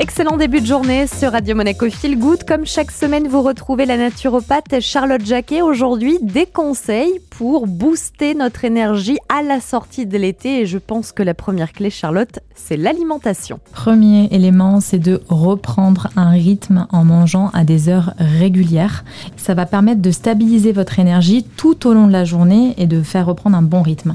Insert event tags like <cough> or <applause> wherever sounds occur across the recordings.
Excellent début de journée sur Radio Monaco Feel Good. Comme chaque semaine, vous retrouvez la naturopathe Charlotte Jacquet. Aujourd'hui, des conseils pour booster notre énergie à la sortie de l'été. Et je pense que la première clé, Charlotte, c'est l'alimentation. Premier élément, c'est de reprendre un rythme en mangeant à des heures régulières. Ça va permettre de stabiliser votre énergie tout au long de la journée et de faire reprendre un bon rythme.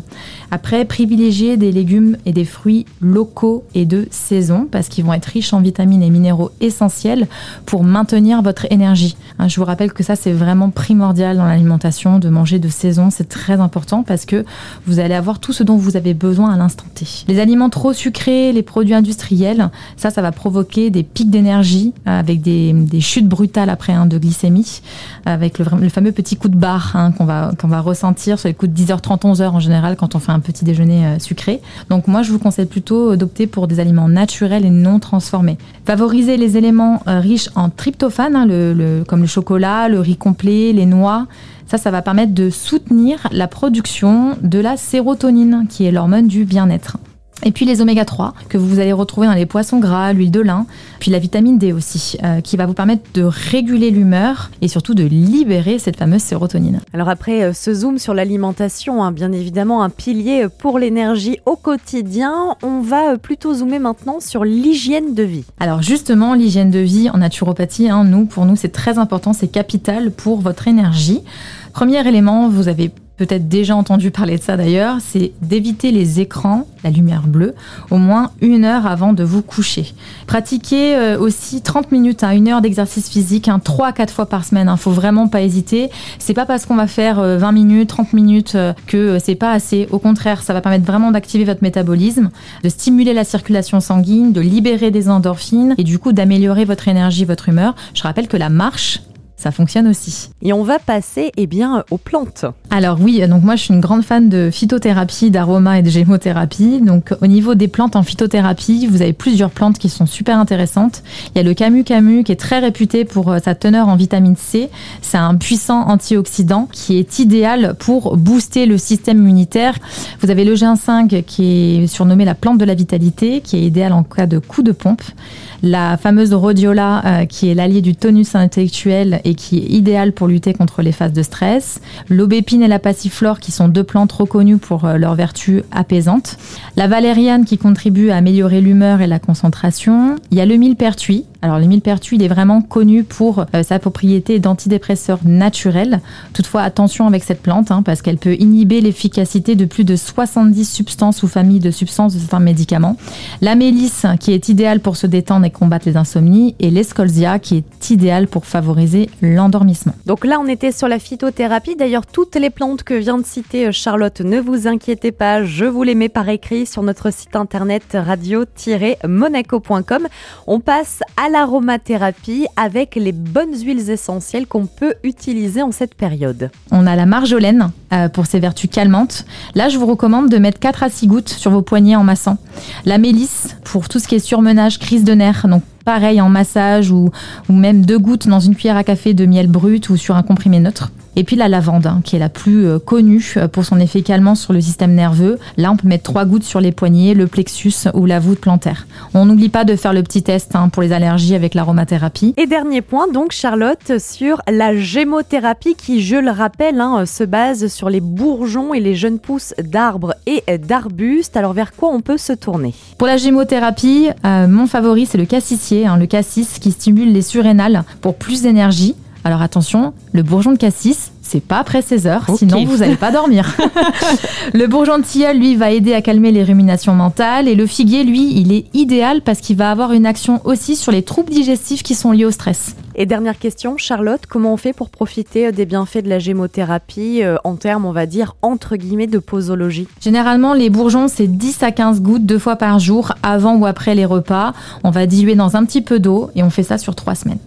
Après, privilégier des légumes et des fruits locaux et de saison parce qu'ils vont être riches en vitamines vitamines et minéraux essentiels pour maintenir votre énergie. Hein, je vous rappelle que ça, c'est vraiment primordial dans l'alimentation, de manger de saison. C'est très important parce que vous allez avoir tout ce dont vous avez besoin à l'instant T. Les aliments trop sucrés, les produits industriels, ça, ça va provoquer des pics d'énergie avec des, chutes brutales après hein, de glycémie, avec le, fameux petit coup de barre hein, qu'on va, va ressentir sur les coups de 10h30, 11h en général quand on fait un petit déjeuner euh, sucré. Donc moi, je vous conseille plutôt d'opter pour des aliments naturels et non transformés. Favoriser les éléments euh, riches en tryptophane, hein, comme le chocolat, le riz complet, les noix. Ça, ça va permettre de soutenir la production de la sérotonine, qui est l'hormone du bien-être. Et puis les oméga 3 que vous allez retrouver dans les poissons gras, l'huile de lin, puis la vitamine D aussi, euh, qui va vous permettre de réguler l'humeur et surtout de libérer cette fameuse sérotonine. Alors après euh, ce zoom sur l'alimentation, hein, bien évidemment un pilier pour l'énergie au quotidien, on va euh, plutôt zoomer maintenant sur l'hygiène de vie. Alors justement, l'hygiène de vie en naturopathie, hein, nous, pour nous, c'est très important, c'est capital pour votre énergie. Premier élément, vous avez peut-être déjà entendu parler de ça d'ailleurs, c'est d'éviter les écrans, la lumière bleue, au moins une heure avant de vous coucher. Pratiquez euh, aussi 30 minutes à une heure d'exercice physique, hein, 3 à 4 fois par semaine. ne hein. faut vraiment pas hésiter. C'est pas parce qu'on va faire 20 euh, minutes, 30 minutes euh, que c'est pas assez. Au contraire, ça va permettre vraiment d'activer votre métabolisme, de stimuler la circulation sanguine, de libérer des endorphines et du coup d'améliorer votre énergie, votre humeur. Je rappelle que la marche ça fonctionne aussi. Et on va passer eh bien, aux plantes. Alors oui, donc moi je suis une grande fan de phytothérapie, d'aroma et de gémothérapie. Donc au niveau des plantes en phytothérapie, vous avez plusieurs plantes qui sont super intéressantes. Il y a le camu camu qui est très réputé pour euh, sa teneur en vitamine C. C'est un puissant antioxydant qui est idéal pour booster le système immunitaire. Vous avez le ginseng qui est surnommé la plante de la vitalité, qui est idéal en cas de coup de pompe. La fameuse rhodiola euh, qui est l'allié du tonus intellectuel et qui est idéal pour lutter contre les phases de stress. L'aubépine et la passiflore qui sont deux plantes reconnues pour euh, leurs vertus apaisantes. La valériane qui contribue à améliorer l'humeur et la concentration. Il y a le millepertuis. Alors le millepertuis, il est vraiment connu pour euh, sa propriété d'antidépresseur naturel. Toutefois, attention avec cette plante hein, parce qu'elle peut inhiber l'efficacité de plus de 70 substances ou familles de substances de certains médicaments. La mélisse qui est idéale pour se détendre et combattre les insomnies et l'escolzia qui est idéal pour favoriser l'endormissement. Donc là, on était sur la phytothérapie. D'ailleurs, toutes les plantes que vient de citer euh, Charlotte, ne vous inquiétez pas, je vous les mets par écrit sur notre site internet radio-monaco.com. On passe à l'aromathérapie avec les bonnes huiles essentielles qu'on peut utiliser en cette période. On a la marjolaine euh, pour ses vertus calmantes. Là, je vous recommande de mettre 4 à 6 gouttes sur vos poignets en massant. La mélisse pour tout ce qui est surmenage, crise de nerfs, donc pareil en massage ou, ou même deux gouttes dans une cuillère à café de miel brut ou sur un comprimé neutre. Et puis la lavande, hein, qui est la plus euh, connue euh, pour son effet calmant sur le système nerveux. Là, on peut mettre trois gouttes sur les poignets, le plexus ou la voûte plantaire. On n'oublie pas de faire le petit test hein, pour les allergies avec l'aromathérapie. Et dernier point, donc Charlotte, sur la gémothérapie qui, je le rappelle, hein, se base sur les bourgeons et les jeunes pousses d'arbres et d'arbustes. Alors vers quoi on peut se tourner? Pour la gémothérapie, euh, mon favori c'est le cassissier, le cassis qui stimule les surrénales pour plus d'énergie. Alors attention, le bourgeon de cassis, c'est pas après 16 heures, sinon vous n'allez pas dormir. <laughs> le bourgeon de tilleul, lui, va aider à calmer les ruminations mentales. Et le figuier, lui, il est idéal parce qu'il va avoir une action aussi sur les troubles digestifs qui sont liés au stress. Et dernière question, Charlotte, comment on fait pour profiter des bienfaits de la gémothérapie euh, en termes, on va dire, entre guillemets, de posologie? Généralement, les bourgeons, c'est 10 à 15 gouttes deux fois par jour, avant ou après les repas. On va diluer dans un petit peu d'eau et on fait ça sur trois semaines.